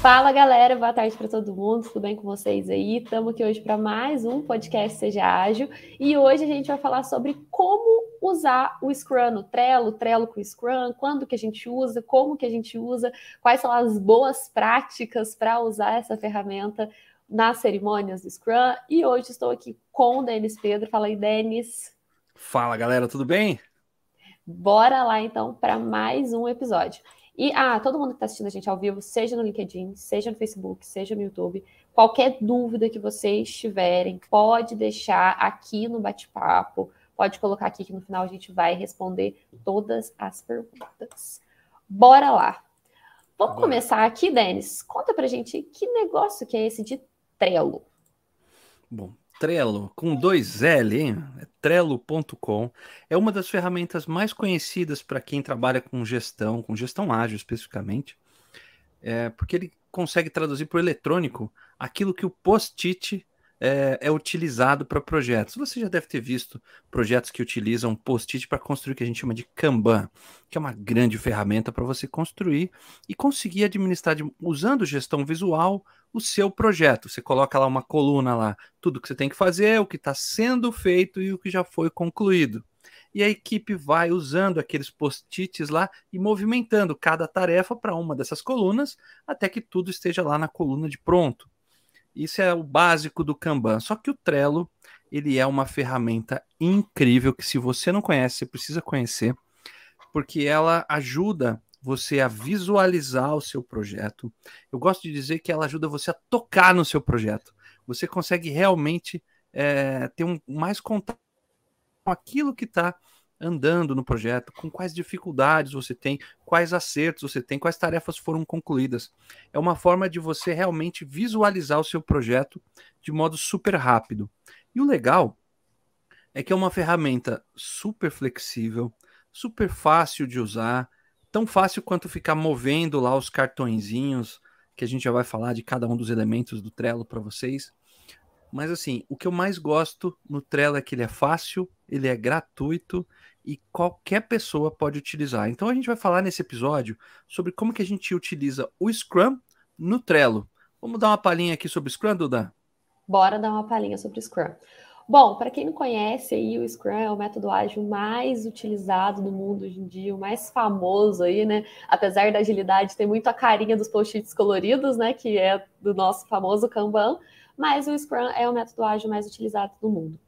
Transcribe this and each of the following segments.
Fala galera, boa tarde para todo mundo, tudo bem com vocês aí? Estamos aqui hoje para mais um podcast Seja Ágil e hoje a gente vai falar sobre como usar o Scrum no Trello, Trello com o Scrum, quando que a gente usa, como que a gente usa, quais são as boas práticas para usar essa ferramenta nas cerimônias do Scrum. E hoje estou aqui com o Denis Pedro. Fala aí, Denis. Fala galera, tudo bem? Bora lá então para mais um episódio. E, ah, todo mundo que está assistindo a gente ao vivo, seja no LinkedIn, seja no Facebook, seja no YouTube, qualquer dúvida que vocês tiverem, pode deixar aqui no bate-papo, pode colocar aqui que no final a gente vai responder todas as perguntas. Bora lá. Vamos Bora. começar aqui, Denis. Conta pra gente que negócio que é esse de Trello. Bom, Trello, com dois L, hein? É Trello.com. É uma das ferramentas mais conhecidas para quem trabalha com gestão, com gestão ágil especificamente, é, porque ele consegue traduzir para o eletrônico aquilo que o post-it é, é, utilizado para projetos. Você já deve ter visto projetos que utilizam post-it para construir o que a gente chama de Kanban, que é uma grande ferramenta para você construir e conseguir administrar de, usando gestão visual o seu projeto. Você coloca lá uma coluna lá, tudo que você tem que fazer, o que está sendo feito e o que já foi concluído. E a equipe vai usando aqueles post-its lá e movimentando cada tarefa para uma dessas colunas até que tudo esteja lá na coluna de pronto. Isso é o básico do Kanban. Só que o Trello, ele é uma ferramenta incrível que se você não conhece, você precisa conhecer, porque ela ajuda você a visualizar o seu projeto. Eu gosto de dizer que ela ajuda você a tocar no seu projeto. Você consegue realmente é, ter um mais contato com aquilo que está andando no projeto, com quais dificuldades você tem, quais acertos você tem, quais tarefas foram concluídas. É uma forma de você realmente visualizar o seu projeto de modo super rápido. E o legal é que é uma ferramenta super flexível, super fácil de usar, tão fácil quanto ficar movendo lá os cartõezinhos, que a gente já vai falar de cada um dos elementos do Trello para vocês. Mas assim, o que eu mais gosto no Trello é que ele é fácil, ele é gratuito e qualquer pessoa pode utilizar. Então a gente vai falar nesse episódio sobre como que a gente utiliza o Scrum no Trello. Vamos dar uma palhinha aqui sobre o Scrum, Duda? Bora dar uma palhinha sobre o Scrum. Bom, para quem não conhece aí, o Scrum é o método ágil mais utilizado no mundo hoje em dia, o mais famoso aí, né? Apesar da agilidade ter muito a carinha dos post-its coloridos, né? Que é do nosso famoso Kanban, mas o Scrum é o método ágil mais utilizado no mundo.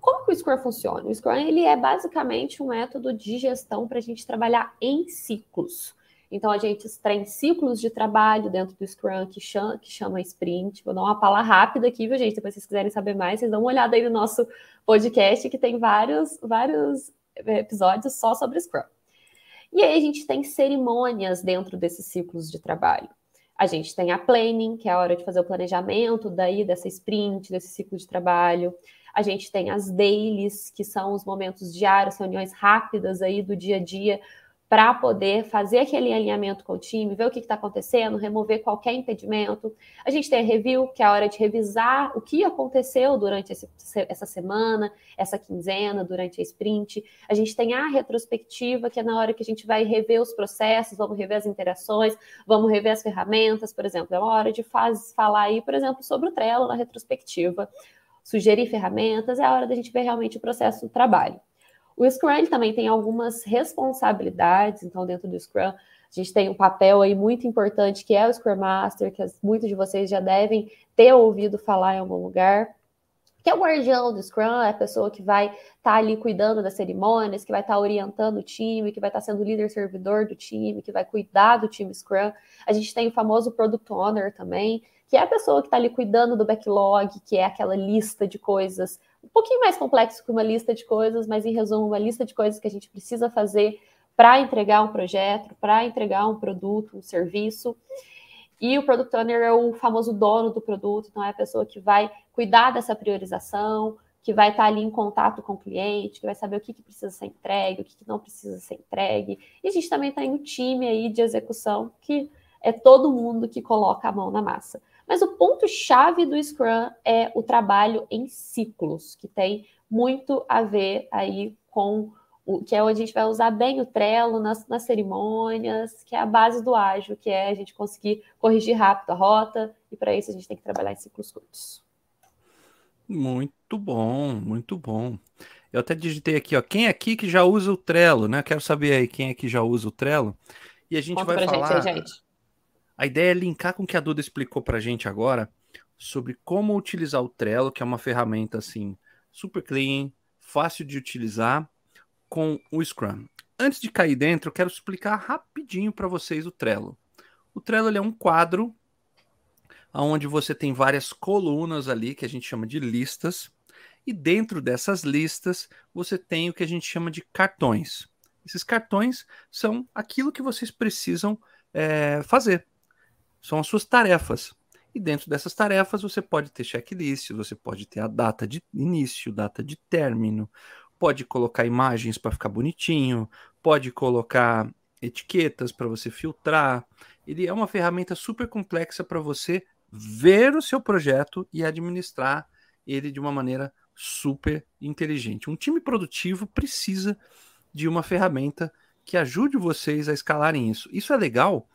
Como que o Scrum funciona? O Scrum ele é basicamente um método de gestão para a gente trabalhar em ciclos. Então, a gente tem ciclos de trabalho dentro do Scrum que chama, que chama sprint. Vou dar uma palavra rápida aqui, viu, gente? Se vocês quiserem saber mais, vocês dão uma olhada aí no nosso podcast, que tem vários, vários eh, episódios só sobre Scrum. E aí, a gente tem cerimônias dentro desses ciclos de trabalho. A gente tem a planning, que é a hora de fazer o planejamento daí dessa sprint, desse ciclo de trabalho. A gente tem as dailies, que são os momentos diários, reuniões rápidas aí do dia a dia, para poder fazer aquele alinhamento com o time, ver o que está acontecendo, remover qualquer impedimento. A gente tem a review, que é a hora de revisar o que aconteceu durante esse, essa semana, essa quinzena, durante a sprint. A gente tem a retrospectiva, que é na hora que a gente vai rever os processos, vamos rever as interações, vamos rever as ferramentas, por exemplo. É uma hora de faz, falar aí, por exemplo, sobre o Trello na retrospectiva, sugerir ferramentas, é a hora da gente ver realmente o processo do trabalho. O Scrum também tem algumas responsabilidades, então dentro do Scrum a gente tem um papel aí muito importante que é o Scrum Master, que muitos de vocês já devem ter ouvido falar em algum lugar, que é o guardião do Scrum, é a pessoa que vai estar tá ali cuidando das cerimônias, que vai estar tá orientando o time, que vai estar tá sendo líder servidor do time, que vai cuidar do time Scrum. A gente tem o famoso Product Owner também, que é a pessoa que está ali cuidando do backlog, que é aquela lista de coisas um pouquinho mais complexo que uma lista de coisas, mas em resumo, uma lista de coisas que a gente precisa fazer para entregar um projeto, para entregar um produto, um serviço. E o Product Owner é o famoso dono do produto, então é a pessoa que vai cuidar dessa priorização, que vai estar ali em contato com o cliente, que vai saber o que, que precisa ser entregue, o que, que não precisa ser entregue. E a gente também tem um time aí de execução, que é todo mundo que coloca a mão na massa. Mas o ponto-chave do Scrum é o trabalho em ciclos, que tem muito a ver aí com que é onde a gente vai usar bem o Trello nas, nas cerimônias, que é a base do ágil, que é a gente conseguir corrigir rápido a rota, e para isso a gente tem que trabalhar em ciclos curtos. Muito bom, muito bom. Eu até digitei aqui, ó, quem é aqui que já usa o Trello, né? Quero saber aí quem é que já usa o Trello. E a gente Conta vai falar. Gente, gente. A ideia é linkar com o que a Duda explicou para a gente agora sobre como utilizar o Trello, que é uma ferramenta assim super clean, fácil de utilizar com o Scrum. Antes de cair dentro, eu quero explicar rapidinho para vocês o Trello. O Trello é um quadro onde você tem várias colunas ali que a gente chama de listas, e dentro dessas listas você tem o que a gente chama de cartões. Esses cartões são aquilo que vocês precisam é, fazer, são as suas tarefas. E dentro dessas tarefas você pode ter checklist, você pode ter a data de início, data de término, pode colocar imagens para ficar bonitinho, pode colocar etiquetas para você filtrar. Ele é uma ferramenta super complexa para você ver o seu projeto e administrar ele de uma maneira super inteligente. Um time produtivo precisa de uma ferramenta que ajude vocês a escalarem isso. Isso é legal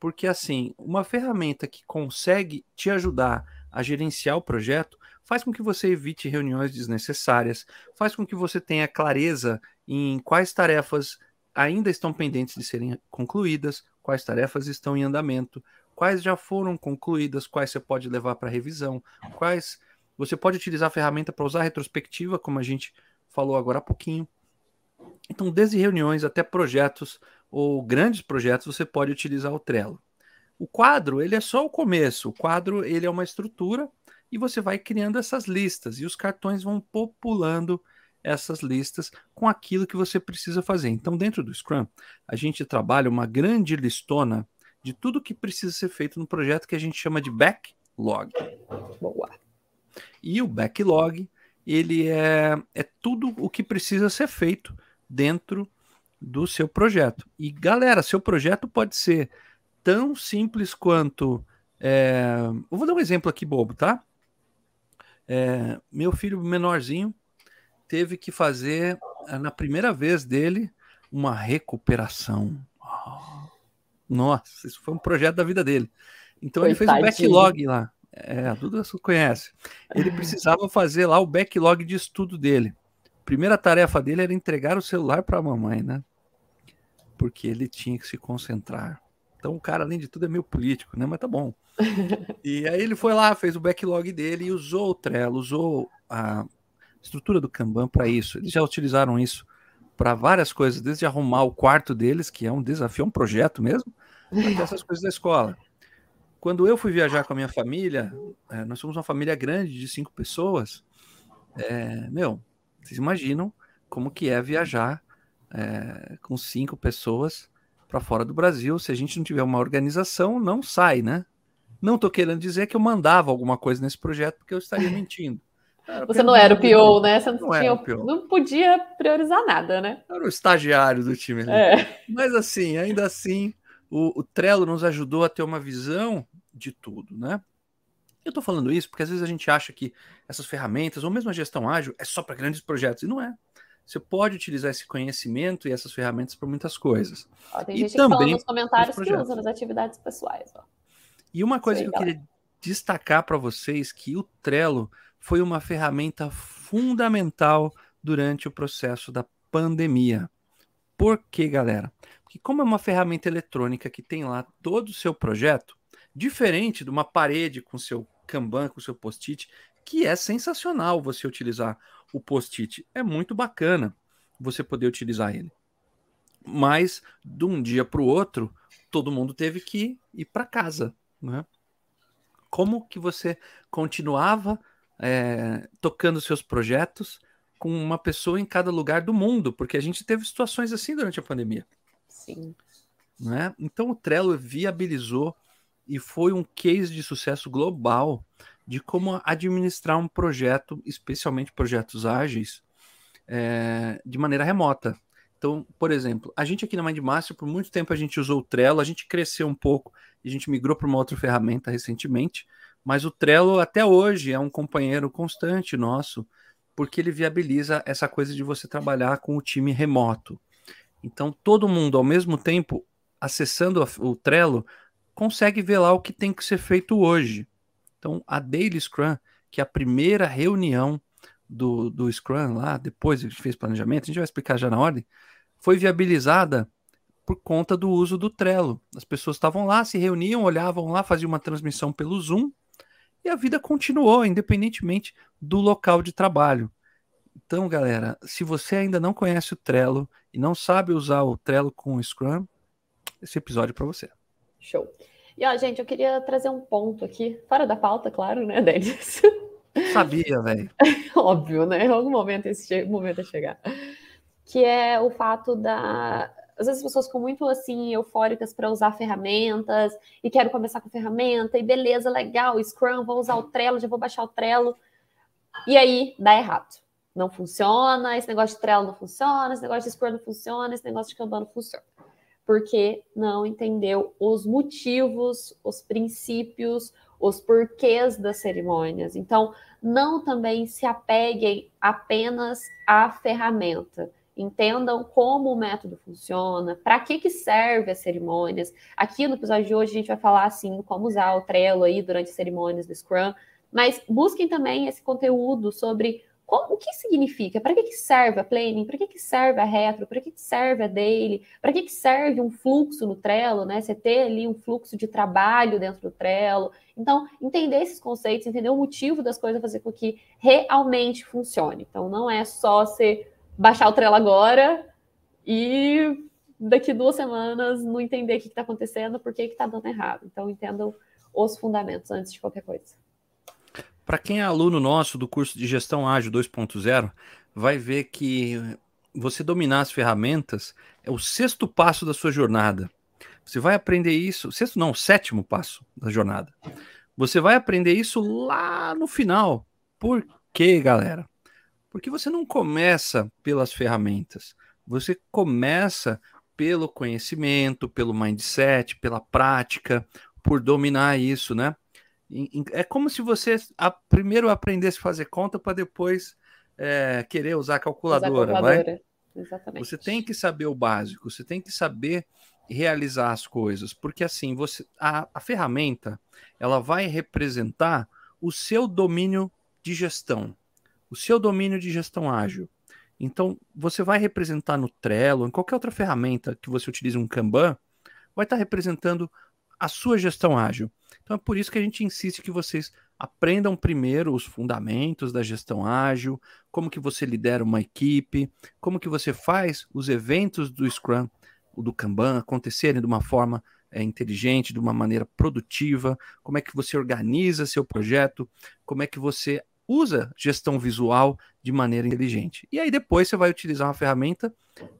porque assim, uma ferramenta que consegue te ajudar a gerenciar o projeto faz com que você evite reuniões desnecessárias, faz com que você tenha clareza em quais tarefas ainda estão pendentes de serem concluídas, quais tarefas estão em andamento, quais já foram concluídas, quais você pode levar para revisão, quais você pode utilizar a ferramenta para usar retrospectiva, como a gente falou agora há pouquinho. Então, desde reuniões até projetos ou grandes projetos, você pode utilizar o Trello. O quadro, ele é só o começo. O quadro, ele é uma estrutura e você vai criando essas listas e os cartões vão populando essas listas com aquilo que você precisa fazer. Então, dentro do Scrum, a gente trabalha uma grande listona de tudo que precisa ser feito no projeto que a gente chama de backlog. Boa. E o backlog, ele é, é tudo o que precisa ser feito dentro do seu projeto. E galera, seu projeto pode ser tão simples quanto. É... Eu vou dar um exemplo aqui bobo, tá? É... Meu filho menorzinho teve que fazer, é, na primeira vez dele, uma recuperação. Nossa, isso foi um projeto da vida dele. Então ele fez um backlog lá. É, a Duda conhece. Ele precisava fazer lá o backlog de estudo dele. primeira tarefa dele era entregar o celular para a mamãe, né? porque ele tinha que se concentrar. Então o cara, além de tudo, é meio político, né? Mas tá bom. e aí ele foi lá, fez o backlog dele e usou o Trello, usou a estrutura do Kanban para isso. Eles já utilizaram isso para várias coisas, desde arrumar o quarto deles, que é um desafio, é um projeto mesmo, até essas coisas da escola. Quando eu fui viajar com a minha família, é, nós somos uma família grande de cinco pessoas. É, meu, vocês imaginam como que é viajar é, com cinco pessoas para fora do Brasil. Se a gente não tiver uma organização, não sai, né? Não estou querendo dizer que eu mandava alguma coisa nesse projeto, porque eu estaria mentindo. Você não era o PO, né? Você não, não, tinha, não, podia priorizar nada, né? Era o estagiário do time. É. Mas assim, ainda assim, o, o Trello nos ajudou a ter uma visão de tudo, né? Eu estou falando isso porque às vezes a gente acha que essas ferramentas, ou mesmo a gestão ágil, é só para grandes projetos, e não é. Você pode utilizar esse conhecimento e essas ferramentas para muitas coisas. Ó, tem e gente também que nos comentários que usa nas atividades pessoais. Ó. E uma coisa aí, que eu galera. queria destacar para vocês que o Trello foi uma ferramenta fundamental durante o processo da pandemia. Por quê, galera? Porque como é uma ferramenta eletrônica que tem lá todo o seu projeto, diferente de uma parede com seu Kanban, com seu post-it, que é sensacional você utilizar o post-it. É muito bacana você poder utilizar ele. Mas de um dia para o outro, todo mundo teve que ir para casa. Né? Como que você continuava é, tocando seus projetos com uma pessoa em cada lugar do mundo? Porque a gente teve situações assim durante a pandemia. Sim. Né? Então o Trello viabilizou e foi um case de sucesso global de como administrar um projeto, especialmente projetos ágeis, é, de maneira remota. Então, por exemplo, a gente aqui na Mindmaster, por muito tempo a gente usou o Trello, a gente cresceu um pouco e a gente migrou para uma outra ferramenta recentemente, mas o Trello até hoje é um companheiro constante nosso porque ele viabiliza essa coisa de você trabalhar com o time remoto. Então, todo mundo, ao mesmo tempo, acessando o Trello, consegue ver lá o que tem que ser feito hoje. Então, a Daily Scrum, que é a primeira reunião do, do Scrum lá, depois que fez planejamento, a gente vai explicar já na ordem, foi viabilizada por conta do uso do Trello. As pessoas estavam lá, se reuniam, olhavam lá, faziam uma transmissão pelo Zoom e a vida continuou, independentemente do local de trabalho. Então, galera, se você ainda não conhece o Trello e não sabe usar o Trello com o Scrum, esse episódio é para você. Show. E ó, gente, eu queria trazer um ponto aqui, fora da pauta, claro, né, Denis? Sabia, velho. Óbvio, né? Em algum momento esse momento é chegar. Que é o fato da. Às vezes as pessoas ficam muito assim, eufóricas para usar ferramentas e quero começar com ferramenta, e beleza, legal, Scrum, vou usar o Trello, já vou baixar o Trello. E aí dá errado. Não funciona, esse negócio de Trello não funciona, esse negócio de Scrum não funciona, esse negócio de Kanban não funciona porque não entendeu os motivos, os princípios, os porquês das cerimônias. Então, não também se apeguem apenas à ferramenta. Entendam como o método funciona, para que, que serve as cerimônias. Aqui no episódio de hoje a gente vai falar assim como usar o Trello aí durante as cerimônias do Scrum, mas busquem também esse conteúdo sobre o que significa? Para que, que serve a planning? Para que, que serve a retro? Para que, que serve a daily? Para que, que serve um fluxo no Trello, né? Você ter ali um fluxo de trabalho dentro do Trello. Então, entender esses conceitos, entender o motivo das coisas, fazer com que realmente funcione. Então, não é só você baixar o Trello agora e daqui duas semanas não entender o que está acontecendo, por que está dando errado. Então, entendam os fundamentos antes de qualquer coisa. Para quem é aluno nosso do curso de Gestão Ágil 2.0, vai ver que você dominar as ferramentas é o sexto passo da sua jornada. Você vai aprender isso, sexto não, sétimo passo da jornada. Você vai aprender isso lá no final. Por quê, galera? Porque você não começa pelas ferramentas. Você começa pelo conhecimento, pelo mindset, pela prática, por dominar isso, né? É como se você a, primeiro aprendesse a fazer conta para depois é, querer usar a calculadora, usar a calculadora. vai? Exatamente. Você tem que saber o básico, você tem que saber realizar as coisas, porque assim você a, a ferramenta ela vai representar o seu domínio de gestão, o seu domínio de gestão ágil. Então, você vai representar no Trello, em qualquer outra ferramenta que você utilize um Kanban, vai estar representando a sua gestão ágil. Então é por isso que a gente insiste que vocês aprendam primeiro os fundamentos da gestão ágil, como que você lidera uma equipe, como que você faz os eventos do Scrum, do Kanban acontecerem de uma forma é, inteligente, de uma maneira produtiva, como é que você organiza seu projeto, como é que você usa gestão visual de maneira inteligente. E aí depois você vai utilizar uma ferramenta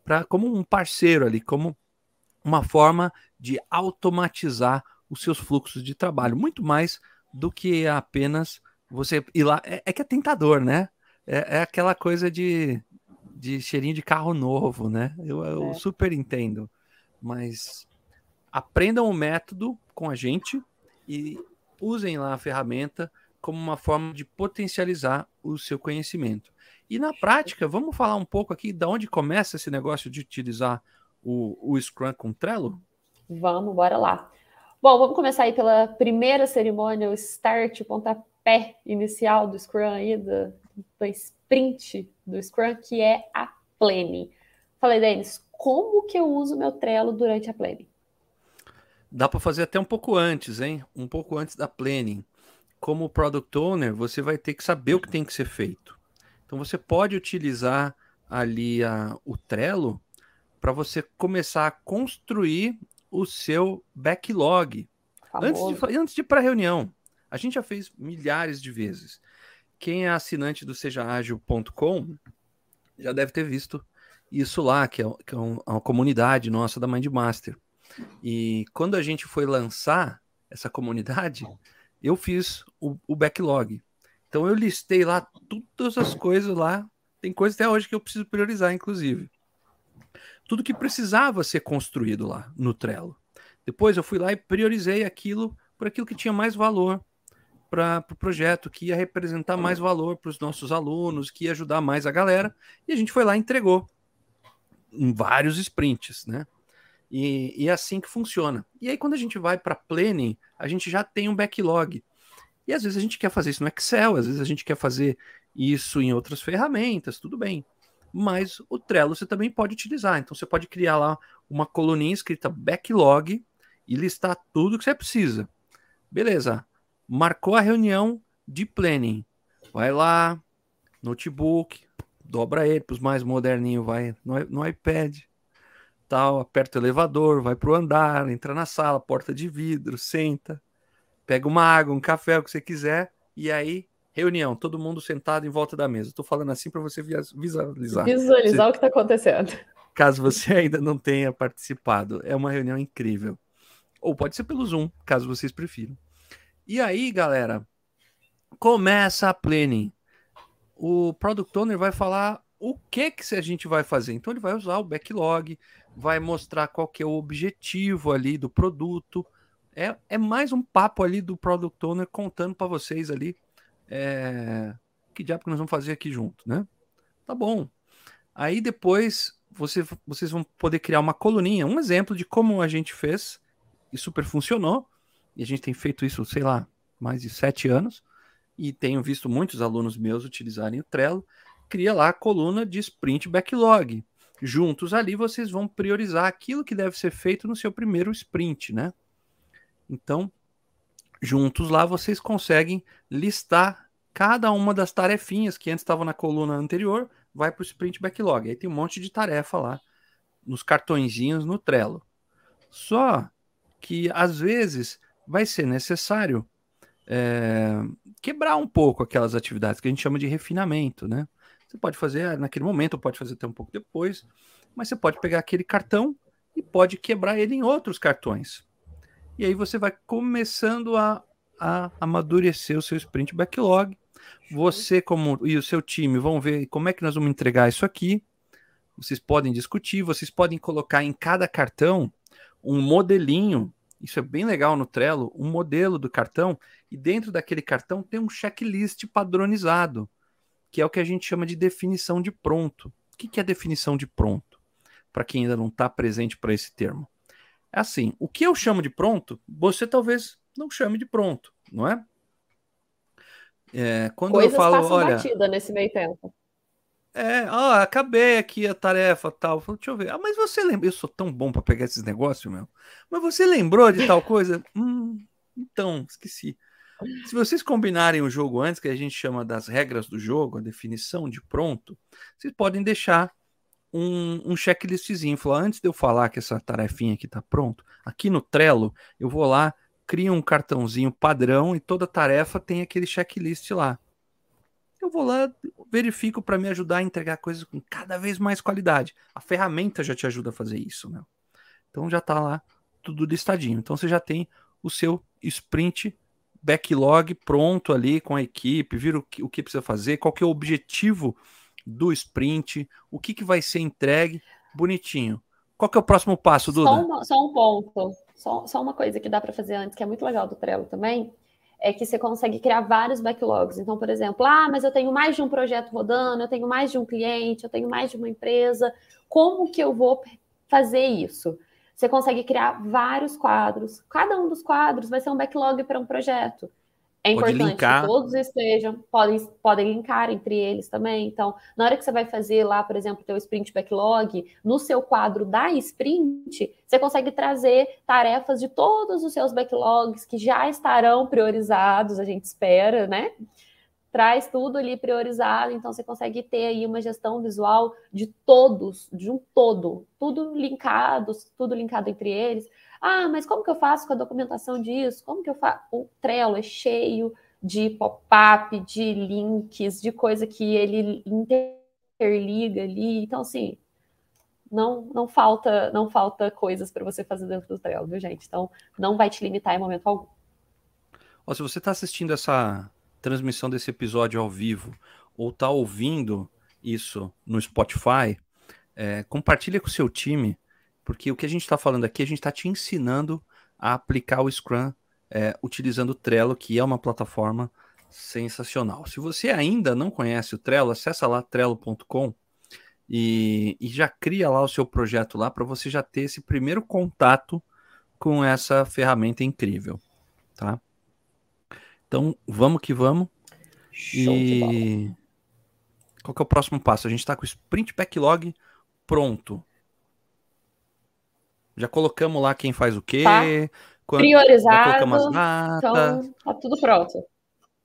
para como um parceiro ali, como uma forma de automatizar os seus fluxos de trabalho, muito mais do que apenas você ir lá. É, é que é tentador, né? É, é, aquela coisa de, de cheirinho de carro novo, né? Eu, eu é. super entendo. Mas aprendam o método com a gente e usem lá a ferramenta como uma forma de potencializar o seu conhecimento. E na prática, vamos falar um pouco aqui de onde começa esse negócio de utilizar o, o Scrum com Trello? Vamos, bora lá. Bom, vamos começar aí pela primeira cerimônia, o start, o pontapé inicial do Scrum aí, do, do sprint do Scrum, que é a planning. Falei, Denis, como que eu uso meu Trello durante a planning? Dá para fazer até um pouco antes, hein? Um pouco antes da planning. Como Product Owner, você vai ter que saber o que tem que ser feito. Então você pode utilizar ali a, o Trello para você começar a construir o seu backlog. Antes de, antes de ir para a reunião. A gente já fez milhares de vezes. Quem é assinante do sejaagil.com já deve ter visto isso lá, que é, que é uma comunidade nossa da Mindmaster. E quando a gente foi lançar essa comunidade, eu fiz o, o backlog. Então eu listei lá todas as coisas lá. Tem coisas até hoje que eu preciso priorizar, inclusive tudo que precisava ser construído lá no Trello. Depois eu fui lá e priorizei aquilo por aquilo que tinha mais valor. para o pro projeto, que ia representar mais valor para os nossos alunos, que ia ajudar mais a galera. E a gente foi lá e entregou em vários sprints, né? E, e é assim que funciona. E aí, quando a gente vai para planning, a gente já tem um backlog. E às vezes a gente quer fazer isso no Excel, às vezes a gente quer fazer isso em outras ferramentas, tudo bem. Mas o Trello você também pode utilizar. Então você pode criar lá uma coluninha escrita backlog e listar tudo que você precisa. Beleza. Marcou a reunião de planning. Vai lá, notebook, dobra ele para os mais moderninhos, vai no, no iPad, tal, aperta o elevador, vai para o andar, entra na sala, porta de vidro, senta, pega uma água, um café, o que você quiser, e aí reunião, todo mundo sentado em volta da mesa. Estou falando assim para você visualizar. Visualizar você, o que está acontecendo. Caso você ainda não tenha participado, é uma reunião incrível. Ou pode ser pelo Zoom, caso vocês prefiram. E aí, galera, começa a planning o Product Owner vai falar o que que a gente vai fazer. Então ele vai usar o backlog, vai mostrar qual que é o objetivo ali do produto. É, é mais um papo ali do Product Owner contando para vocês ali é, que diabo que nós vamos fazer aqui junto, né? Tá bom. Aí depois você, vocês vão poder criar uma coluninha, um exemplo de como a gente fez e super funcionou. E a gente tem feito isso, sei lá, mais de sete anos e tenho visto muitos alunos meus utilizarem o Trello, cria lá a coluna de sprint backlog. Juntos ali vocês vão priorizar aquilo que deve ser feito no seu primeiro sprint, né? Então, juntos lá vocês conseguem listar cada uma das tarefinhas que antes estavam na coluna anterior, vai para o sprint backlog. Aí tem um monte de tarefa lá nos cartõezinhos no Trello. Só que às vezes vai ser necessário é, quebrar um pouco aquelas atividades que a gente chama de refinamento, né? Você pode fazer naquele momento, pode fazer até um pouco depois, mas você pode pegar aquele cartão e pode quebrar ele em outros cartões. E aí você vai começando a, a amadurecer o seu sprint backlog. Você como e o seu time vão ver como é que nós vamos entregar isso aqui. Vocês podem discutir, vocês podem colocar em cada cartão um modelinho isso é bem legal no Trello, um modelo do cartão, e dentro daquele cartão tem um checklist padronizado, que é o que a gente chama de definição de pronto. O que é definição de pronto? Para quem ainda não está presente para esse termo. É assim, o que eu chamo de pronto, você talvez não chame de pronto, não é? é quando Coisas eu falo, olha, batida nesse meio tempo. É, ó, acabei aqui a tarefa tal. Falei, deixa eu ver. Ah, mas você lembra? Eu sou tão bom para pegar esses negócios, meu. Mas você lembrou de tal coisa? hum, então, esqueci. Se vocês combinarem o jogo antes, que a gente chama das regras do jogo, a definição de pronto, vocês podem deixar um, um checklistzinho. Falar, antes de eu falar que essa tarefinha aqui tá pronto, aqui no Trello, eu vou lá, crio um cartãozinho padrão e toda tarefa tem aquele checklist lá eu vou lá, verifico para me ajudar a entregar coisas com cada vez mais qualidade. A ferramenta já te ajuda a fazer isso, né? Então já está lá tudo listadinho. Então você já tem o seu sprint backlog pronto ali com a equipe, vira o que, o que precisa fazer, qual que é o objetivo do sprint, o que, que vai ser entregue, bonitinho. Qual que é o próximo passo, Duda? Só, uma, só um ponto, só, só uma coisa que dá para fazer antes, que é muito legal do Trello também, é que você consegue criar vários backlogs. Então, por exemplo, ah, mas eu tenho mais de um projeto rodando, eu tenho mais de um cliente, eu tenho mais de uma empresa. Como que eu vou fazer isso? Você consegue criar vários quadros. Cada um dos quadros vai ser um backlog para um projeto. É importante que todos estejam, podem, podem linkar entre eles também. Então, na hora que você vai fazer lá, por exemplo, o teu sprint backlog, no seu quadro da sprint, você consegue trazer tarefas de todos os seus backlogs que já estarão priorizados, a gente espera, né? Traz tudo ali priorizado, então você consegue ter aí uma gestão visual de todos, de um todo, tudo linkado, tudo linkado entre eles. Ah, mas como que eu faço com a documentação disso? Como que eu faço? O Trello é cheio de pop-up, de links, de coisa que ele interliga ali. Então, assim, não, não falta não falta coisas para você fazer dentro do Trello, viu, gente? Então, não vai te limitar em momento algum. Ó, se você está assistindo essa transmissão desse episódio ao vivo ou está ouvindo isso no Spotify, é, compartilha com o seu time porque o que a gente está falando aqui, a gente está te ensinando a aplicar o Scrum é, utilizando o Trello, que é uma plataforma sensacional. Se você ainda não conhece o Trello, acessa lá trello.com e, e já cria lá o seu projeto lá para você já ter esse primeiro contato com essa ferramenta incrível, tá? Então, vamos que vamos. Show e qual que é o próximo passo? A gente está com o Sprint Backlog pronto. Já colocamos lá quem faz o quê. Tá. Quando, Priorizado. Então, tá tudo pronto.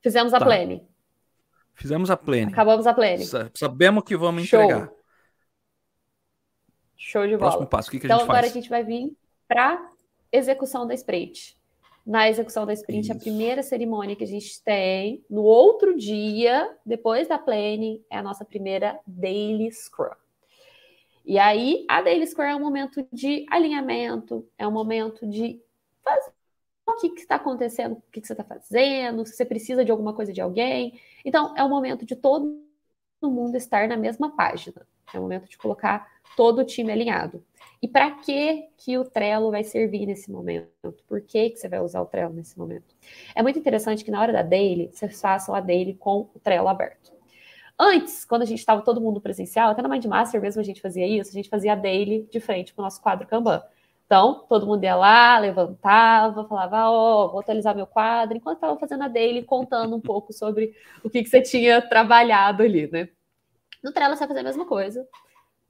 Fizemos a tá. plane. Fizemos a plane. Acabamos a plane. Sabemos que vamos Show. entregar. Show de bola. Próximo passo, o que, que então, a gente agora faz? a gente vai vir para execução da sprint. Na execução da sprint, Isso. a primeira cerimônia que a gente tem no outro dia, depois da planning, é a nossa primeira daily scrum. E aí, a daily scrum é um momento de alinhamento, é um momento de fazer o que está acontecendo, o que, que você está fazendo, se você precisa de alguma coisa de alguém. Então, é o momento de todo mundo estar na mesma página. É o momento de colocar todo o time alinhado. E para que que o Trello vai servir nesse momento? Por que, que você vai usar o Trello nesse momento? É muito interessante que na hora da daily, vocês façam a daily com o Trello aberto. Antes, quando a gente estava todo mundo presencial, até na Mindmaster mesmo a gente fazia isso, a gente fazia daily de frente para o nosso quadro Kanban. Então, todo mundo ia lá, levantava, falava, ó, oh, vou atualizar meu quadro, enquanto estava fazendo a daily, contando um pouco sobre o que, que você tinha trabalhado ali, né? No Trello você vai fazer a mesma coisa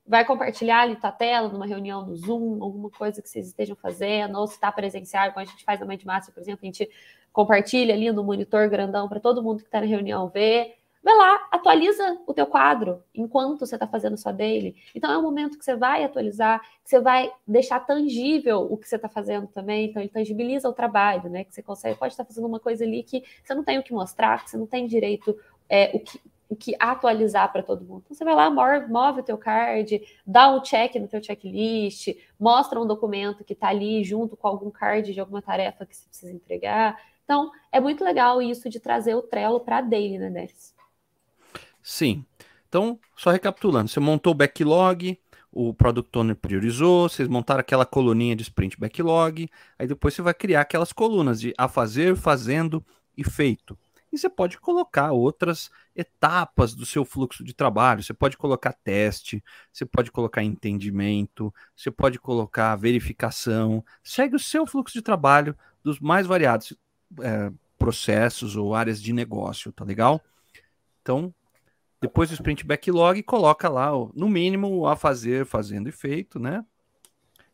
vai compartilhar ali tua tela numa reunião no Zoom, alguma coisa que vocês estejam fazendo, ou se está presencial, como a gente faz na Mindmaster, por exemplo, a gente compartilha ali no monitor grandão para todo mundo que está na reunião ver. Vai lá, atualiza o teu quadro enquanto você está fazendo sua daily. Então é um momento que você vai atualizar, que você vai deixar tangível o que você está fazendo também. Então ele tangibiliza o trabalho, né? Que você consegue, pode estar tá fazendo uma coisa ali que você não tem o que mostrar, que você não tem direito é, o que, o que atualizar para todo mundo. Então, você vai lá, move o teu card, dá um check no teu checklist, mostra um documento que está ali junto com algum card de alguma tarefa que você precisa entregar. Então, é muito legal isso de trazer o Trello para a daily, né? Sim. Então, só recapitulando, você montou o backlog, o Product Owner priorizou, vocês montaram aquela coluninha de sprint backlog, aí depois você vai criar aquelas colunas de a fazer, fazendo e feito. E você pode colocar outras etapas do seu fluxo de trabalho. Você pode colocar teste, você pode colocar entendimento, você pode colocar verificação. Segue o seu fluxo de trabalho dos mais variados é, processos ou áreas de negócio, tá legal? Então, depois do sprint backlog, coloca lá, no mínimo, a fazer, fazendo e feito, né?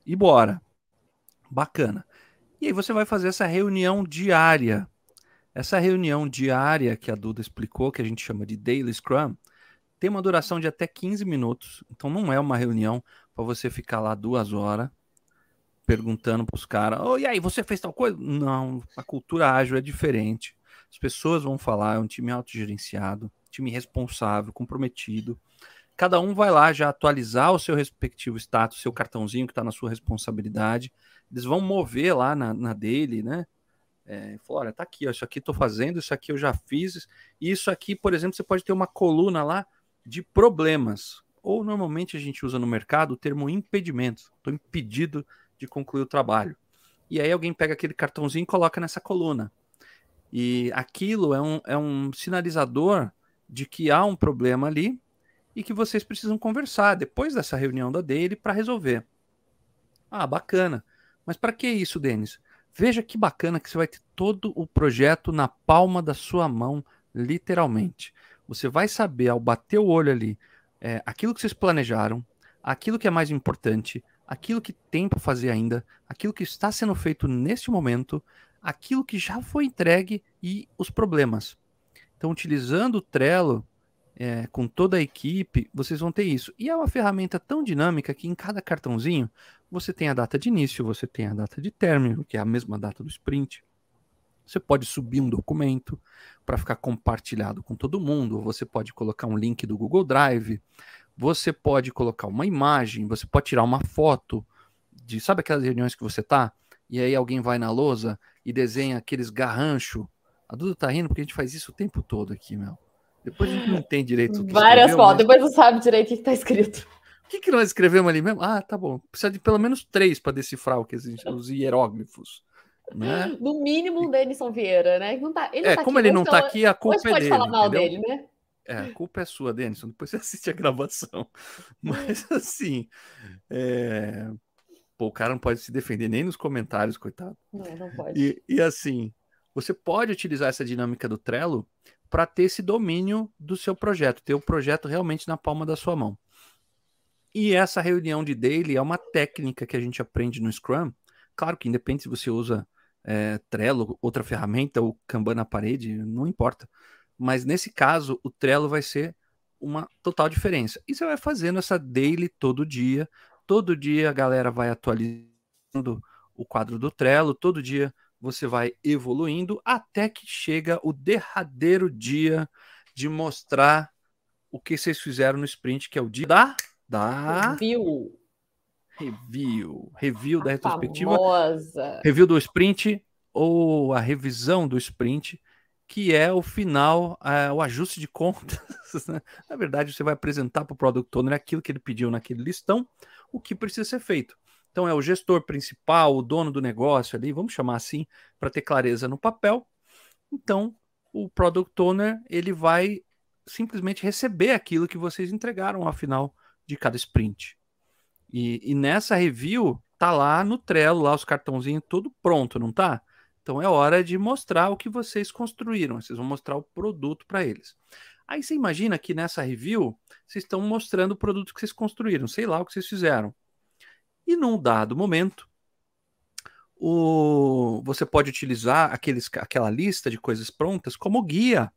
E bora. Bacana. E aí você vai fazer essa reunião diária essa reunião diária que a Duda explicou, que a gente chama de Daily Scrum, tem uma duração de até 15 minutos. Então não é uma reunião para você ficar lá duas horas perguntando para os caras: oh, e aí, você fez tal coisa? Não, a cultura ágil é diferente. As pessoas vão falar, é um time autogerenciado, time responsável, comprometido. Cada um vai lá já atualizar o seu respectivo status, seu cartãozinho que está na sua responsabilidade. Eles vão mover lá na, na dele, né? É, falou, olha, tá aqui, ó, isso aqui estou fazendo, isso aqui eu já fiz. E isso aqui, por exemplo, você pode ter uma coluna lá de problemas. Ou normalmente a gente usa no mercado o termo impedimento. Estou impedido de concluir o trabalho. E aí alguém pega aquele cartãozinho e coloca nessa coluna. E aquilo é um, é um sinalizador de que há um problema ali e que vocês precisam conversar depois dessa reunião da dele para resolver. Ah, bacana. Mas para que isso, Denis? Veja que bacana que você vai ter todo o projeto na palma da sua mão, literalmente. Você vai saber, ao bater o olho ali, é, aquilo que vocês planejaram, aquilo que é mais importante, aquilo que tem para fazer ainda, aquilo que está sendo feito neste momento, aquilo que já foi entregue e os problemas. Então, utilizando o Trello, é, com toda a equipe, vocês vão ter isso. E é uma ferramenta tão dinâmica que em cada cartãozinho você tem a data de início, você tem a data de término, que é a mesma data do sprint. Você pode subir um documento para ficar compartilhado com todo mundo, você pode colocar um link do Google Drive, você pode colocar uma imagem, você pode tirar uma foto de, sabe aquelas reuniões que você tá? E aí alguém vai na lousa e desenha aqueles garrancho. A Duda tá rindo porque a gente faz isso o tempo todo aqui, meu. Depois a gente não tem direito. Várias fotos, mas... depois não sabe direito o que está escrito. O que, que nós escrevemos ali mesmo? Ah, tá bom. Precisa de pelo menos três para decifrar o que existe, os hieróglifos. Né? No mínimo o Denison Vieira, né? Não tá, ele é, tá como aqui, ele não está aqui, a culpa é pode dele. falar mal entendeu? dele, né? É, a culpa é sua, Denison. Depois você assiste a gravação. Mas assim, é... Pô, o cara não pode se defender nem nos comentários, coitado. Não, não pode. E, e assim, você pode utilizar essa dinâmica do Trello para ter esse domínio do seu projeto, ter o projeto realmente na palma da sua mão. E essa reunião de daily é uma técnica que a gente aprende no Scrum. Claro que independe se você usa é, Trello, outra ferramenta ou Kanban na parede, não importa. Mas nesse caso, o Trello vai ser uma total diferença. E você vai fazendo essa daily todo dia. Todo dia a galera vai atualizando o quadro do Trello, todo dia você vai evoluindo até que chega o derradeiro dia de mostrar o que vocês fizeram no sprint, que é o dia da da review. Review, review a da retrospectiva, famosa. review do sprint ou a revisão do sprint, que é o final, é, o ajuste de contas. Né? Na verdade, você vai apresentar para o product owner aquilo que ele pediu naquele listão, o que precisa ser feito. Então é o gestor principal, o dono do negócio ali, vamos chamar assim, para ter clareza no papel. Então, o product owner, ele vai simplesmente receber aquilo que vocês entregaram ao final de cada sprint. E, e nessa review, tá lá no Trello, lá os cartãozinhos tudo pronto, não tá? Então é hora de mostrar o que vocês construíram. Vocês vão mostrar o produto para eles. Aí você imagina que nessa review vocês estão mostrando o produto que vocês construíram, sei lá o que vocês fizeram. E num dado momento, o, você pode utilizar aqueles, aquela lista de coisas prontas como guia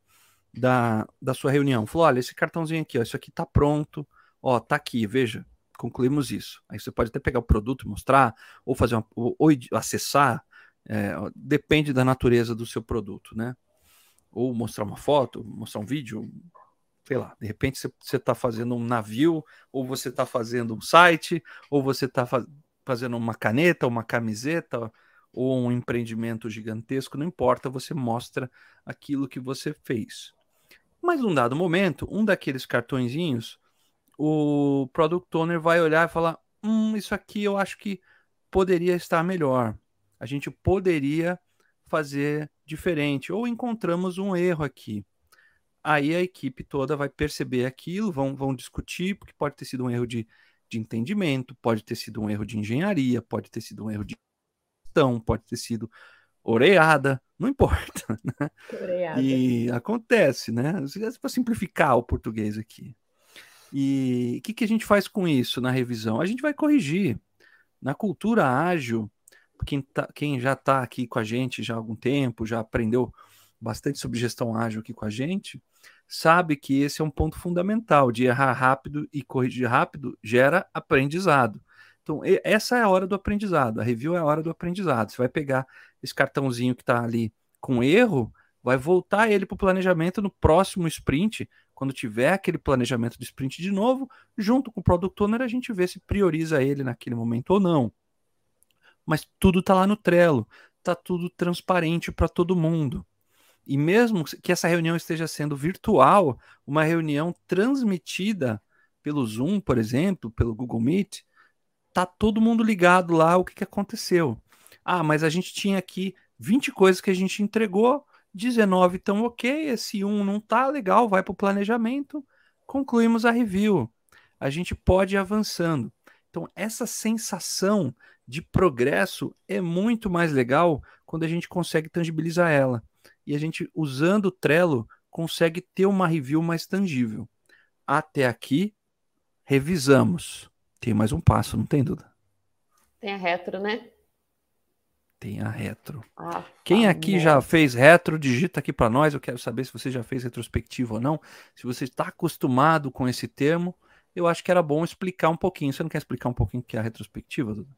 da, da sua reunião. Falou: olha, esse cartãozinho aqui, ó, isso aqui está pronto, ó, tá aqui, veja, concluímos isso. Aí você pode até pegar o produto e mostrar, ou fazer uma, ou, ou acessar, é, depende da natureza do seu produto, né? Ou mostrar uma foto, mostrar um vídeo, sei lá, de repente você está fazendo um navio, ou você está fazendo um site, ou você está fa fazendo uma caneta, uma camiseta, ou um empreendimento gigantesco, não importa, você mostra aquilo que você fez. Mas num dado momento, um daqueles cartõezinhos, o product owner vai olhar e falar: hum, isso aqui eu acho que poderia estar melhor. A gente poderia fazer diferente, ou encontramos um erro aqui aí a equipe toda vai perceber aquilo, vão, vão discutir, porque pode ter sido um erro de, de entendimento, pode ter sido um erro de engenharia, pode ter sido um erro de gestão, pode ter sido oreada, não importa. Né? Oreada. E acontece, né? Para simplificar o português aqui. E o que, que a gente faz com isso na revisão? A gente vai corrigir. Na cultura ágil, quem, tá, quem já está aqui com a gente já há algum tempo, já aprendeu bastante sobre gestão ágil aqui com a gente, sabe que esse é um ponto fundamental de errar rápido e corrigir rápido gera aprendizado. Então, essa é a hora do aprendizado. A review é a hora do aprendizado. Você vai pegar esse cartãozinho que está ali com erro, vai voltar ele para o planejamento no próximo sprint. Quando tiver aquele planejamento do sprint de novo, junto com o Product Owner, a gente vê se prioriza ele naquele momento ou não. Mas tudo está lá no Trello, está tudo transparente para todo mundo. E mesmo que essa reunião esteja sendo virtual, uma reunião transmitida pelo Zoom, por exemplo, pelo Google Meet, tá todo mundo ligado lá o que, que aconteceu. Ah, mas a gente tinha aqui 20 coisas que a gente entregou, 19 estão ok, esse um não tá legal, vai para o planejamento, concluímos a review. A gente pode ir avançando. Então, essa sensação de progresso é muito mais legal quando a gente consegue tangibilizar ela e a gente, usando o Trello, consegue ter uma review mais tangível. Até aqui, revisamos. Tem mais um passo, não tem dúvida? Tem a retro, né? Tem a retro. Ah, Quem aqui já fez retro, digita aqui para nós. Eu quero saber se você já fez retrospectiva ou não. Se você está acostumado com esse termo, eu acho que era bom explicar um pouquinho. Você não quer explicar um pouquinho o que é a retrospectiva, Duda?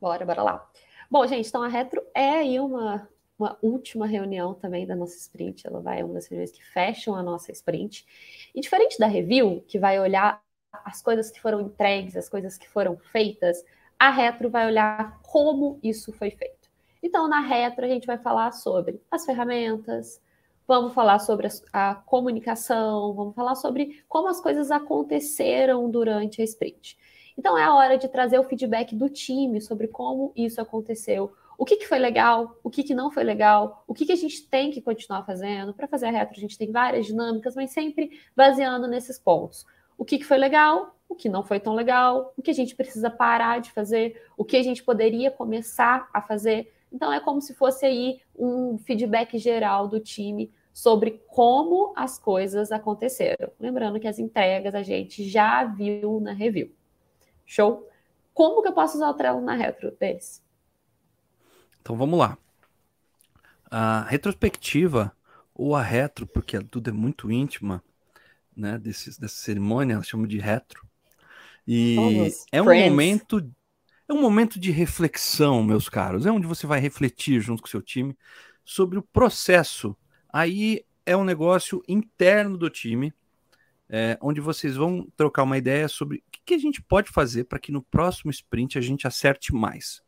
Bora, bora lá. Bom, gente, então a retro é aí uma uma última reunião também da nossa sprint. Ela vai, uma das reuniões que fecham a nossa sprint. E diferente da review, que vai olhar as coisas que foram entregues, as coisas que foram feitas, a retro vai olhar como isso foi feito. Então, na retro, a gente vai falar sobre as ferramentas, vamos falar sobre a, a comunicação, vamos falar sobre como as coisas aconteceram durante a sprint. Então, é a hora de trazer o feedback do time sobre como isso aconteceu, o que, que foi legal, o que, que não foi legal, o que, que a gente tem que continuar fazendo. Para fazer a retro, a gente tem várias dinâmicas, mas sempre baseando nesses pontos. O que, que foi legal, o que não foi tão legal, o que a gente precisa parar de fazer, o que a gente poderia começar a fazer. Então é como se fosse aí um feedback geral do time sobre como as coisas aconteceram. Lembrando que as entregas a gente já viu na review. Show? Como que eu posso usar o Trello na retro deles? Então vamos lá. A retrospectiva ou a retro, porque tudo é muito íntima, né, desse, dessa cerimônia, ela chama de retro. E é um friends. momento é um momento de reflexão, meus caros. É onde você vai refletir junto com o seu time sobre o processo Aí é um negócio interno do time, é, onde vocês vão trocar uma ideia sobre o que, que a gente pode fazer para que no próximo sprint a gente acerte mais.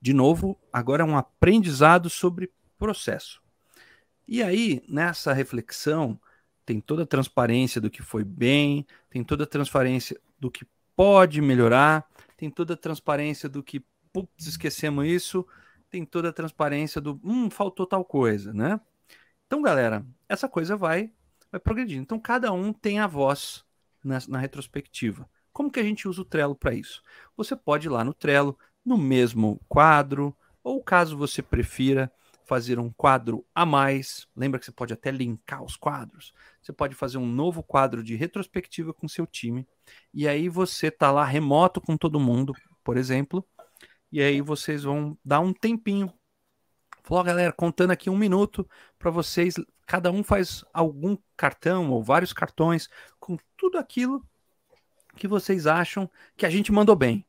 De novo, agora é um aprendizado sobre processo. E aí, nessa reflexão, tem toda a transparência do que foi bem, tem toda a transparência do que pode melhorar, tem toda a transparência do que, putz, esquecemos isso, tem toda a transparência do, hum, faltou tal coisa, né? Então, galera, essa coisa vai, vai progredindo. Então, cada um tem a voz na, na retrospectiva. Como que a gente usa o Trello para isso? Você pode ir lá no Trello, no mesmo quadro, ou caso você prefira fazer um quadro a mais, lembra que você pode até linkar os quadros. Você pode fazer um novo quadro de retrospectiva com seu time, e aí você tá lá remoto com todo mundo, por exemplo, e aí vocês vão dar um tempinho Falou, galera, contando aqui um minuto para vocês. Cada um faz algum cartão ou vários cartões com tudo aquilo que vocês acham que a gente mandou bem.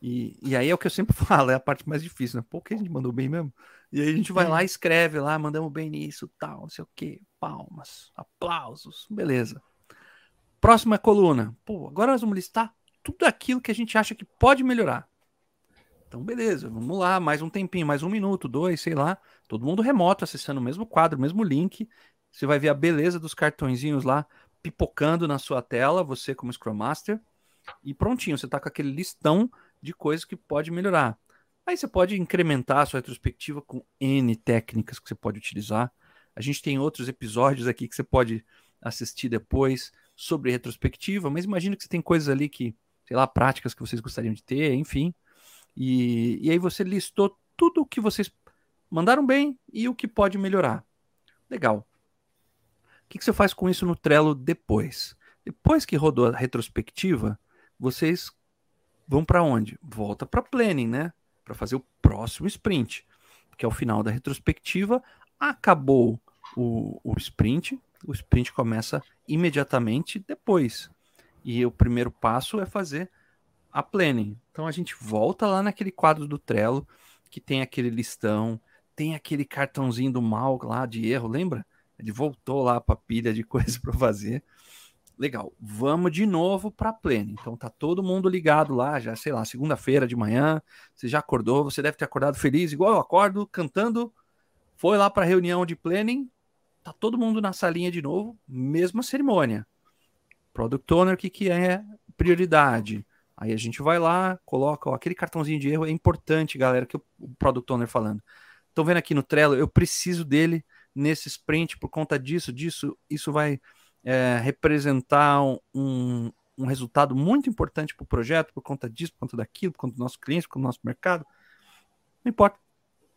E, e aí é o que eu sempre falo, é a parte mais difícil, né? Pô, que a gente mandou bem mesmo? E aí a gente vai lá, escreve lá, mandamos bem nisso, tal, não sei o quê, palmas, aplausos, beleza. Próxima coluna. Pô, agora nós vamos listar tudo aquilo que a gente acha que pode melhorar. Então, beleza, vamos lá, mais um tempinho, mais um minuto, dois, sei lá. Todo mundo remoto, acessando o mesmo quadro, o mesmo link. Você vai ver a beleza dos cartõezinhos lá pipocando na sua tela, você como Scrum Master. E prontinho, você está com aquele listão de coisas que pode melhorar. Aí você pode incrementar a sua retrospectiva com N técnicas que você pode utilizar. A gente tem outros episódios aqui que você pode assistir depois sobre retrospectiva, mas imagina que você tem coisas ali que, sei lá, práticas que vocês gostariam de ter, enfim. E, e aí você listou tudo o que vocês mandaram bem e o que pode melhorar. Legal. O que, que você faz com isso no Trello depois? Depois que rodou a retrospectiva, vocês vão para onde? Volta para planning, né? Para fazer o próximo sprint, que é o final da retrospectiva. Acabou o, o sprint, o sprint começa imediatamente depois. E o primeiro passo é fazer a planning. Então a gente volta lá naquele quadro do Trello que tem aquele listão, tem aquele cartãozinho do mal lá de erro, lembra? Ele voltou lá para pilha de coisas para fazer. Legal, vamos de novo para planning. Então tá todo mundo ligado lá, já sei lá, segunda-feira de manhã, você já acordou, você deve ter acordado feliz, igual eu acordo cantando. Foi lá para a reunião de planning, tá todo mundo na salinha de novo, mesma cerimônia. Product Owner, o que, que é prioridade? Aí a gente vai lá, coloca ó, aquele cartãozinho de erro. É importante, galera, que o Product Owner falando. Estão vendo aqui no Trello, eu preciso dele nesse sprint por conta disso, disso. Isso vai é, representar um, um resultado muito importante para o projeto por conta disso, por conta daquilo, por conta do nosso cliente, por conta do nosso mercado. Não importa.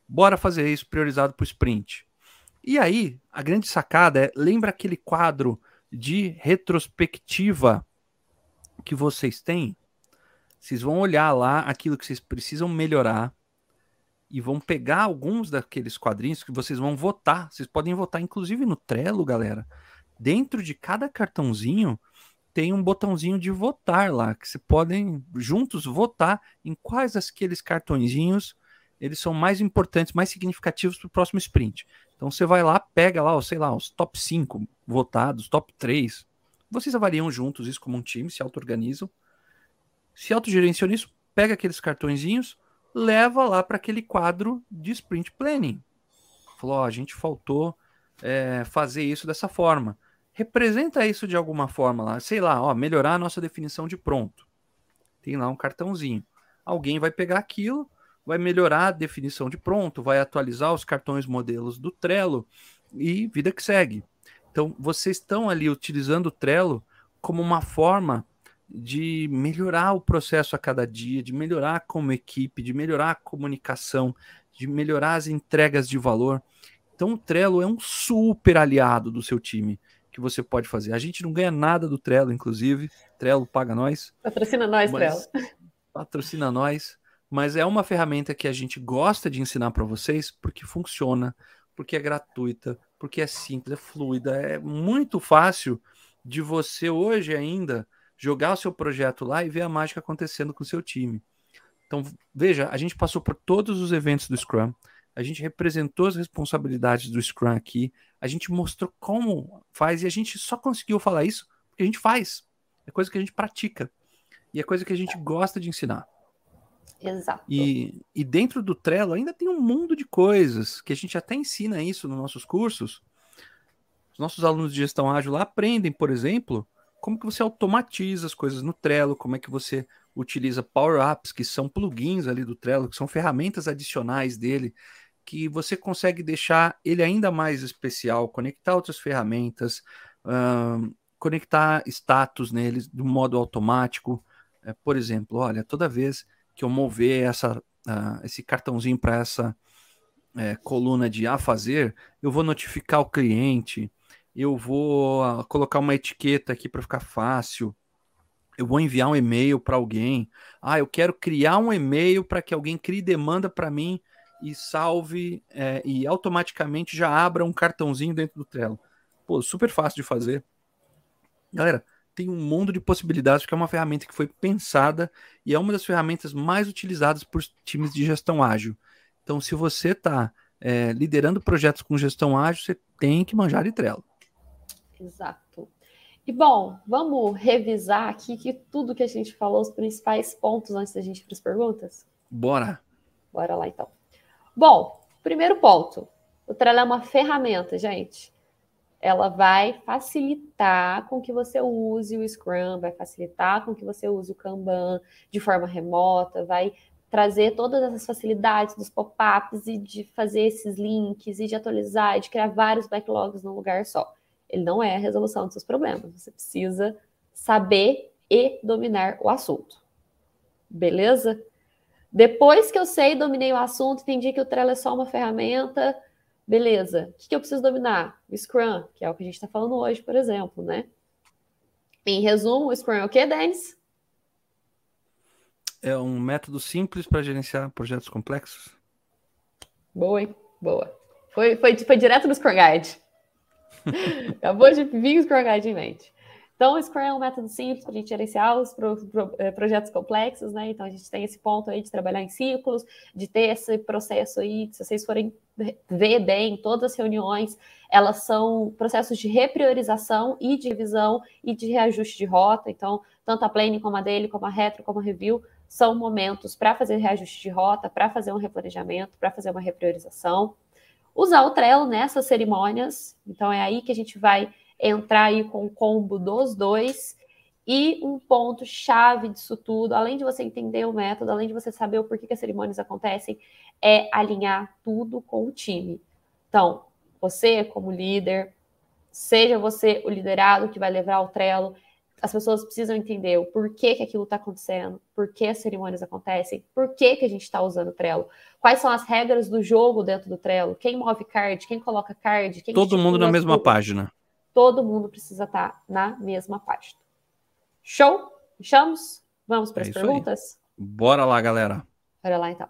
Bora fazer isso priorizado para o sprint. E aí, a grande sacada é, lembra aquele quadro de retrospectiva que vocês têm? Vocês vão olhar lá aquilo que vocês precisam melhorar e vão pegar alguns daqueles quadrinhos que vocês vão votar. Vocês podem votar, inclusive no Trello, galera. Dentro de cada cartãozinho tem um botãozinho de votar lá, que vocês podem juntos votar em quais daqueles cartõezinhos eles são mais importantes, mais significativos para o próximo sprint. Então você vai lá, pega lá, sei lá, os top 5 votados, top 3. Vocês avaliam juntos isso como um time, se auto-organizam se autogerenciou isso, pega aqueles cartõezinhos, leva lá para aquele quadro de sprint planning. Falou, a gente faltou é, fazer isso dessa forma. Representa isso de alguma forma lá, sei lá, ó, melhorar a nossa definição de pronto. Tem lá um cartãozinho. Alguém vai pegar aquilo, vai melhorar a definição de pronto, vai atualizar os cartões modelos do Trello e vida que segue. Então, vocês estão ali utilizando o Trello como uma forma de melhorar o processo a cada dia, de melhorar como equipe, de melhorar a comunicação, de melhorar as entregas de valor. Então, o Trello é um super aliado do seu time que você pode fazer. A gente não ganha nada do Trello, inclusive. Trello paga nós. Patrocina nós, Trello. Patrocina nós. Mas é uma ferramenta que a gente gosta de ensinar para vocês porque funciona, porque é gratuita, porque é simples, é fluida, é muito fácil de você hoje ainda jogar o seu projeto lá e ver a mágica acontecendo com o seu time. Então, veja, a gente passou por todos os eventos do Scrum, a gente representou as responsabilidades do Scrum aqui, a gente mostrou como faz e a gente só conseguiu falar isso porque a gente faz. É coisa que a gente pratica. E é coisa que a gente gosta de ensinar. Exato. E, e dentro do Trello ainda tem um mundo de coisas que a gente até ensina isso nos nossos cursos. Os nossos alunos de gestão ágil lá aprendem, por exemplo, como que você automatiza as coisas no Trello, como é que você utiliza power-ups, que são plugins ali do Trello, que são ferramentas adicionais dele, que você consegue deixar ele ainda mais especial, conectar outras ferramentas, conectar status neles do modo automático. É, por exemplo, olha, toda vez que eu mover essa, uh, esse cartãozinho para essa é, coluna de a fazer, eu vou notificar o cliente, eu vou uh, colocar uma etiqueta aqui para ficar fácil, eu vou enviar um e-mail para alguém. Ah, eu quero criar um e-mail para que alguém crie demanda para mim e salve é, e automaticamente já abra um cartãozinho dentro do Trello. Pô, super fácil de fazer. Galera, tem um mundo de possibilidades, porque é uma ferramenta que foi pensada e é uma das ferramentas mais utilizadas por times de gestão ágil. Então, se você está é, liderando projetos com gestão ágil, você tem que manjar de Trello. Exato. E bom, vamos revisar aqui que tudo que a gente falou, os principais pontos antes da gente ir para as perguntas? Bora! Bora lá então. Bom, primeiro ponto. O Trello é uma ferramenta, gente ela vai facilitar com que você use o Scrum, vai facilitar com que você use o Kanban de forma remota, vai trazer todas essas facilidades dos pop-ups e de fazer esses links e de atualizar e de criar vários backlogs num lugar só. Ele não é a resolução dos seus problemas. Você precisa saber e dominar o assunto. Beleza? Depois que eu sei dominei o assunto, entendi que o Trello é só uma ferramenta, Beleza, o que, que eu preciso dominar? O Scrum, que é o que a gente está falando hoje, por exemplo, né? Em resumo, o Scrum é o que, Denis? É um método simples para gerenciar projetos complexos. Boa, hein? Boa. Foi, foi, foi direto no Scrum Guide. Acabou de vir o Scrum Guide em mente. Então, o Scrum é um método simples para a gente gerenciar os pro, pro, eh, projetos complexos, né? Então, a gente tem esse ponto aí de trabalhar em ciclos, de ter esse processo aí, se vocês forem ver bem, todas as reuniões, elas são processos de repriorização e de revisão e de reajuste de rota. Então, tanto a planning como a dele, como a retro, como a review, são momentos para fazer reajuste de rota, para fazer um replanejamento, para fazer uma repriorização. Usar o Trello nessas cerimônias, então é aí que a gente vai entrar aí com o combo dos dois. E um ponto chave disso tudo, além de você entender o método, além de você saber o porquê que as cerimônias acontecem, é alinhar tudo com o time. Então, você como líder, seja você o liderado que vai levar o Trello, as pessoas precisam entender o porquê que aquilo está acontecendo, por que as cerimônias acontecem, por que, que a gente está usando o Trello, quais são as regras do jogo dentro do Trello, quem move card, quem coloca card, quem Todo mundo na mesma página todo mundo precisa estar na mesma página. Show? Fechamos? Vamos para as é perguntas? Aí. Bora lá, galera. Bora lá, então.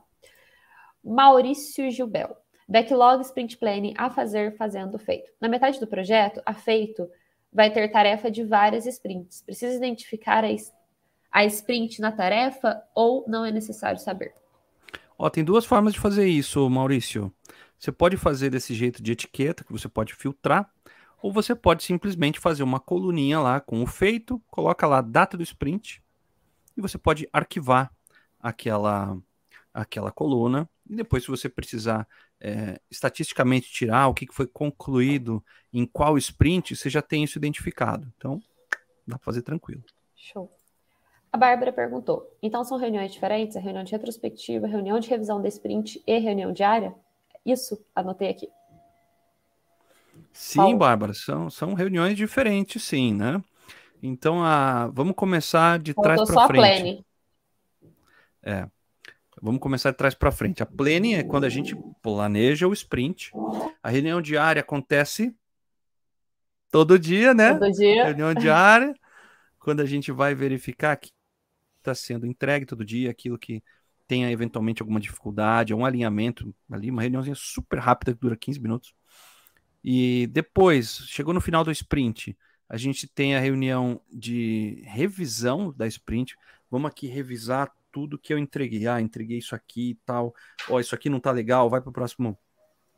Maurício Gilbel. Backlog Sprint Planning a fazer, fazendo, feito. Na metade do projeto, a feito vai ter tarefa de várias sprints. Precisa identificar a, a sprint na tarefa ou não é necessário saber? Ó, tem duas formas de fazer isso, Maurício. Você pode fazer desse jeito de etiqueta, que você pode filtrar, ou você pode simplesmente fazer uma coluninha lá com o feito, coloca lá a data do sprint e você pode arquivar aquela, aquela coluna. E depois, se você precisar é, estatisticamente tirar o que foi concluído em qual sprint, você já tem isso identificado. Então, dá para fazer tranquilo. Show. A Bárbara perguntou: então são reuniões diferentes? A reunião de retrospectiva, reunião de revisão da sprint e reunião diária? Isso, anotei aqui. Sim, Paulo. Bárbara, são, são reuniões diferentes, sim, né? Então, a, vamos começar de Faltou trás para frente. A plane. É. Vamos começar de trás para frente. A planning é quando a gente planeja o sprint. A reunião diária acontece todo dia, né? Todo dia. Reunião diária, quando a gente vai verificar que está sendo entregue todo dia, aquilo que tenha eventualmente alguma dificuldade, um alinhamento ali, uma reuniãozinha super rápida que dura 15 minutos. E depois, chegou no final do sprint, a gente tem a reunião de revisão da sprint. Vamos aqui revisar tudo que eu entreguei. Ah, entreguei isso aqui e tal. Ó, oh, isso aqui não tá legal, vai para o próximo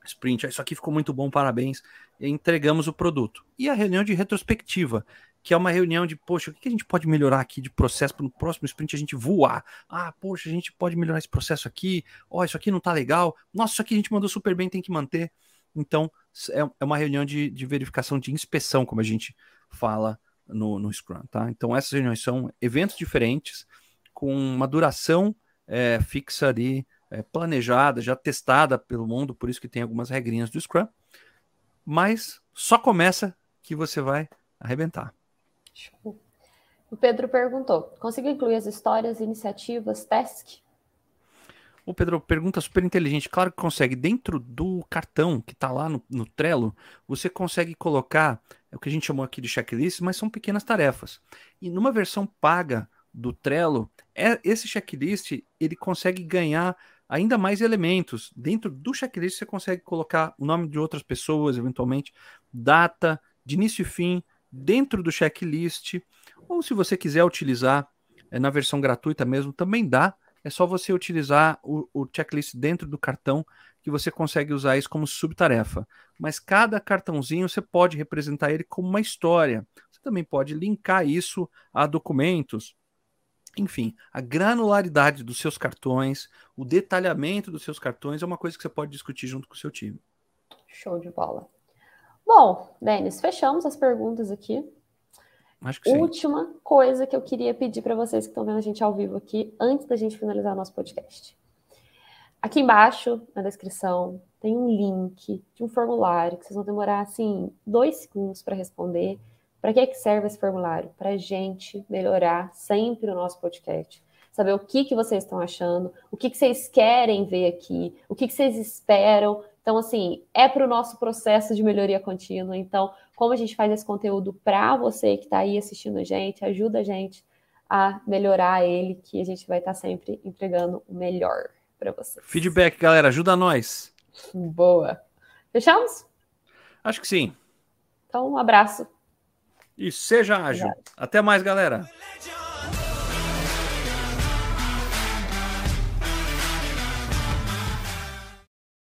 sprint. Ah, isso aqui ficou muito bom, parabéns. E entregamos o produto. E a reunião de retrospectiva, que é uma reunião de, poxa, o que a gente pode melhorar aqui de processo para no próximo sprint a gente voar? Ah, poxa, a gente pode melhorar esse processo aqui. Ó, oh, isso aqui não tá legal. Nossa, isso aqui a gente mandou super bem, tem que manter. Então, é, é uma reunião de, de verificação, de inspeção, como a gente fala no, no Scrum, tá? Então, essas reuniões são eventos diferentes, com uma duração é, fixa ali, é, planejada, já testada pelo mundo, por isso que tem algumas regrinhas do Scrum. Mas só começa que você vai arrebentar. O Pedro perguntou: consigo incluir as histórias, iniciativas, task? O Pedro pergunta super inteligente. Claro que consegue. Dentro do cartão que está lá no, no, Trello, você consegue colocar é o que a gente chamou aqui de checklist, mas são pequenas tarefas. E numa versão paga do Trello, é, esse checklist ele consegue ganhar ainda mais elementos. Dentro do checklist você consegue colocar o nome de outras pessoas, eventualmente, data, de início e fim, dentro do checklist, ou se você quiser utilizar é, na versão gratuita mesmo, também dá. É só você utilizar o, o checklist dentro do cartão que você consegue usar isso como subtarefa. Mas cada cartãozinho você pode representar ele como uma história. Você também pode linkar isso a documentos. Enfim, a granularidade dos seus cartões, o detalhamento dos seus cartões é uma coisa que você pode discutir junto com o seu time. Show de bola. Bom, Denis, fechamos as perguntas aqui. Acho que sim. Última coisa que eu queria pedir para vocês que estão vendo a gente ao vivo aqui, antes da gente finalizar o nosso podcast. Aqui embaixo, na descrição, tem um link de um formulário que vocês vão demorar, assim, dois segundos para responder. Para que, é que serve esse formulário? Para a gente melhorar sempre o nosso podcast. Saber o que, que vocês estão achando, o que, que vocês querem ver aqui, o que, que vocês esperam então, assim, é para o nosso processo de melhoria contínua. Então, como a gente faz esse conteúdo para você que está aí assistindo a gente, ajuda a gente a melhorar ele, que a gente vai estar tá sempre entregando o melhor para você. Feedback, galera, ajuda nós. Boa. Fechamos? Acho que sim. Então, um abraço. E seja ágil. Até mais, galera.